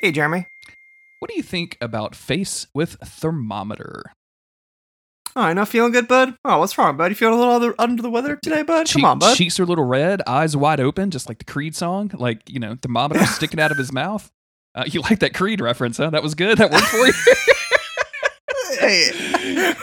Hey, Jeremy. What do you think about face with thermometer? Oh, you not feeling good, bud? Oh, what's wrong, bud? You feeling a little under, under the weather today, bud? Cheek- Come on, bud. Cheeks are a little red, eyes wide open, just like the Creed song. Like, you know, thermometer sticking out of his mouth. Uh, you like that Creed reference, huh? That was good. That worked for you. hey.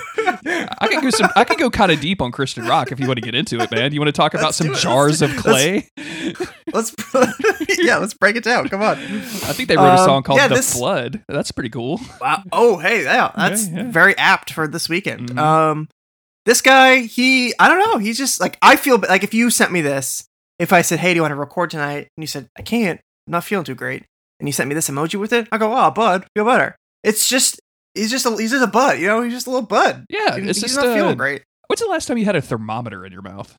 I can go some. I can go kind of deep on Christian rock if you want to get into it, man. You want to talk about Let's some do it. jars of clay? let's yeah, let's break it down. Come on. I think they wrote a Um, song called yeah, "The this- Flood." That's pretty cool. Wow. Oh, hey, yeah, that's yeah. very apt for this weekend. Mhm. Um, this guy, he, I don't know, he's just like I feel like if you sent me this, if I said, "Hey, do you want to record tonight?" and you said, "I can't, I'm not feeling too great," and you sent me this emoji with it, I go, "Oh, bud, feel better." It's just, he's just a, he's just a bud, you know, he's just a little bud. Yeah, He- it's he's just not uh, feeling great. When's the last time you had a thermometer in your mouth?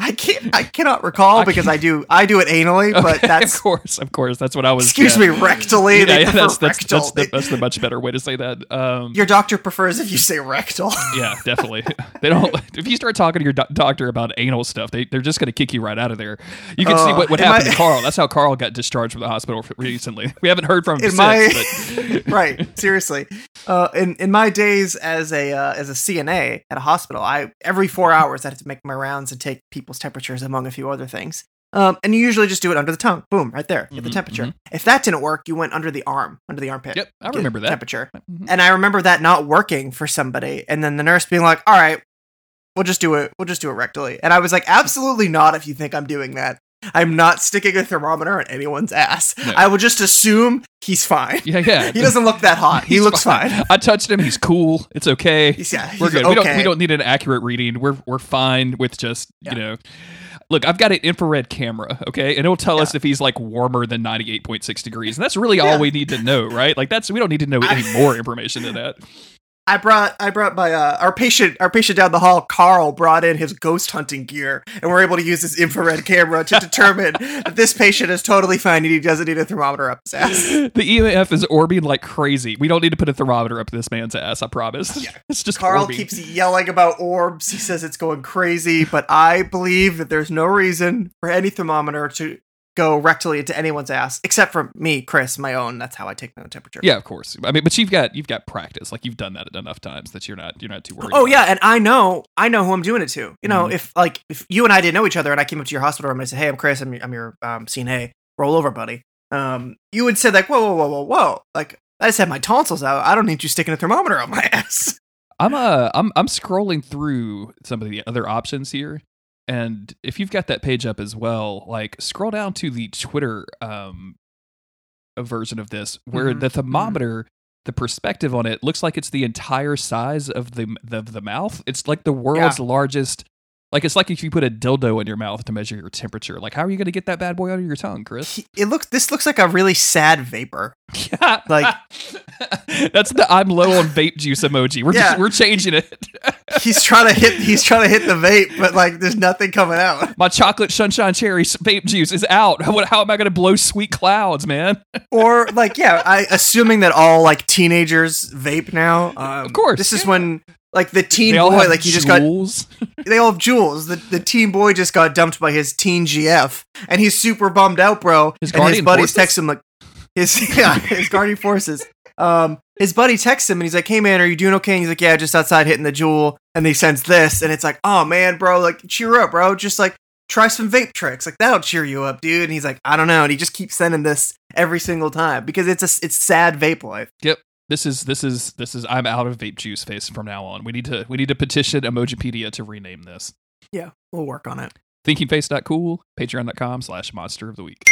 I can't, I cannot recall I because I do, I do it anally, but that's. of course, of course. That's what I was. Excuse yeah. me, rectally. Yeah, yeah, that's that's rectal. that's the, that's the much better way to say that. Um, Your doctor prefers if you say rectal. yeah, definitely. They don't. If you start talking to your do- doctor about anal stuff, they they're just going to kick you right out of there. You can see Uh, what, what happened my- to Carl. That's how Carl got discharged from the hospital recently. We haven't heard from him since. my but right seriously uh in in my days as a uh, as a cna at a hospital i every four hours i had to make my rounds and take people's temperatures among a few other things. Um and you usually just do it under the tongue. Boom right there. Get the Mhm, temperature. mhm. if that didn't work you went under the arm under the armpit. Yep, I remember that. temperature. Mhm. and i remember that not working for somebody and then the nurse being like all right we'll just do it we'll just do it rectally. And i was like absolutely not if you think i'm doing that i'm not sticking a thermometer in anyone's ass No. i will just assume he's fine Yeah, yeah. he doesn't look that hot. He looks fine. I touched him. He's cool. It's okay. He's, yeah, We're he's good. We don't we don't need an accurate reading. We're we're fine with just Yeah. you know. Look, I've got an infrared camera, okay, and it'll tell Yeah. us if he's like warmer than ninety eight point six degrees, and that's really Yeah. all we need to know, right? Like that's we don't need to know I- any more information than that. I brought I brought my uh, our patient our patient down the hall, Carl, brought in his ghost hunting gear, and we're able to use this infrared camera to determine that this patient is totally fine and he doesn't need a thermometer up his ass. The EMF is orbiting like crazy. We don't need to put a thermometer up this man's ass. I promise. Yeah. It's just Carl orbiting. keeps yelling about orbs. He says it's going crazy, but I believe that there's no reason for any thermometer to go rectally into anyone's ass, except for me, Chris, my own. That's how I take my own temperature. Yeah, of course. I mean, but you've got you've got practice. Like you've done that enough times that you're not you're not too worried. Oh yeah, and I know I know who I'm doing it to. You know, Mhm. if like if you and I didn't know each other, and I came up to your hospital room and I said, "Hey, I'm Chris. I'm your, I'm your um, CNA. Roll over, buddy." Um, you would say like, "Whoa, whoa, whoa, whoa, whoa!" Like I just had my tonsils out. I don't need you sticking a thermometer on my ass. I'm uh I'm I'm scrolling through some of the other options here, and if you've got that page up as well, like scroll down to the Twitter um version of this, where Mhm, the thermometer, the perspective on it looks like it's the entire size of the the, the mouth. It's like the world's largest. Like it's like if you put a dildo in your mouth to measure your temperature. Like how are you going to get that bad boy out of your tongue, Chris? It looks. This looks like a really sad vapor. Yeah, Like- that's the I'm low on vape juice emoji. We're Yeah. just, we're changing it. He's trying to hit. He's trying to hit the vape, but like there's nothing coming out. My chocolate sunshine cherry vape juice is out. How, how am I going to blow sweet clouds, man? Or like yeah, I assuming that all like teenagers vape now. Um, Of course, this is yeah. when like the teen boy, like he just got Juuls. they all have Juuls. The the teen boy just got dumped by his teen GF, and he's super bummed out, bro. His and his buddies forces? text him like his yeah, his guardian forces. Um, his buddy texts him and he's like, "Hey man, are you doing okay?" And he's like, "Yeah, just outside hitting the Juul." And he sends this, and it's like, "Oh man, bro, like cheer up, bro. Just like try some vape tricks, like that'll cheer you up, dude." And he's like, "I don't know," and he just keeps sending this every single time because it's a it's sad vape life. This is this is this is I'm out of vape juice face from now on. We need to we need to petition Emojipedia to rename this. Yeah, we'll work on it. Thinkingface.cool, patreon.com slash monster of the week.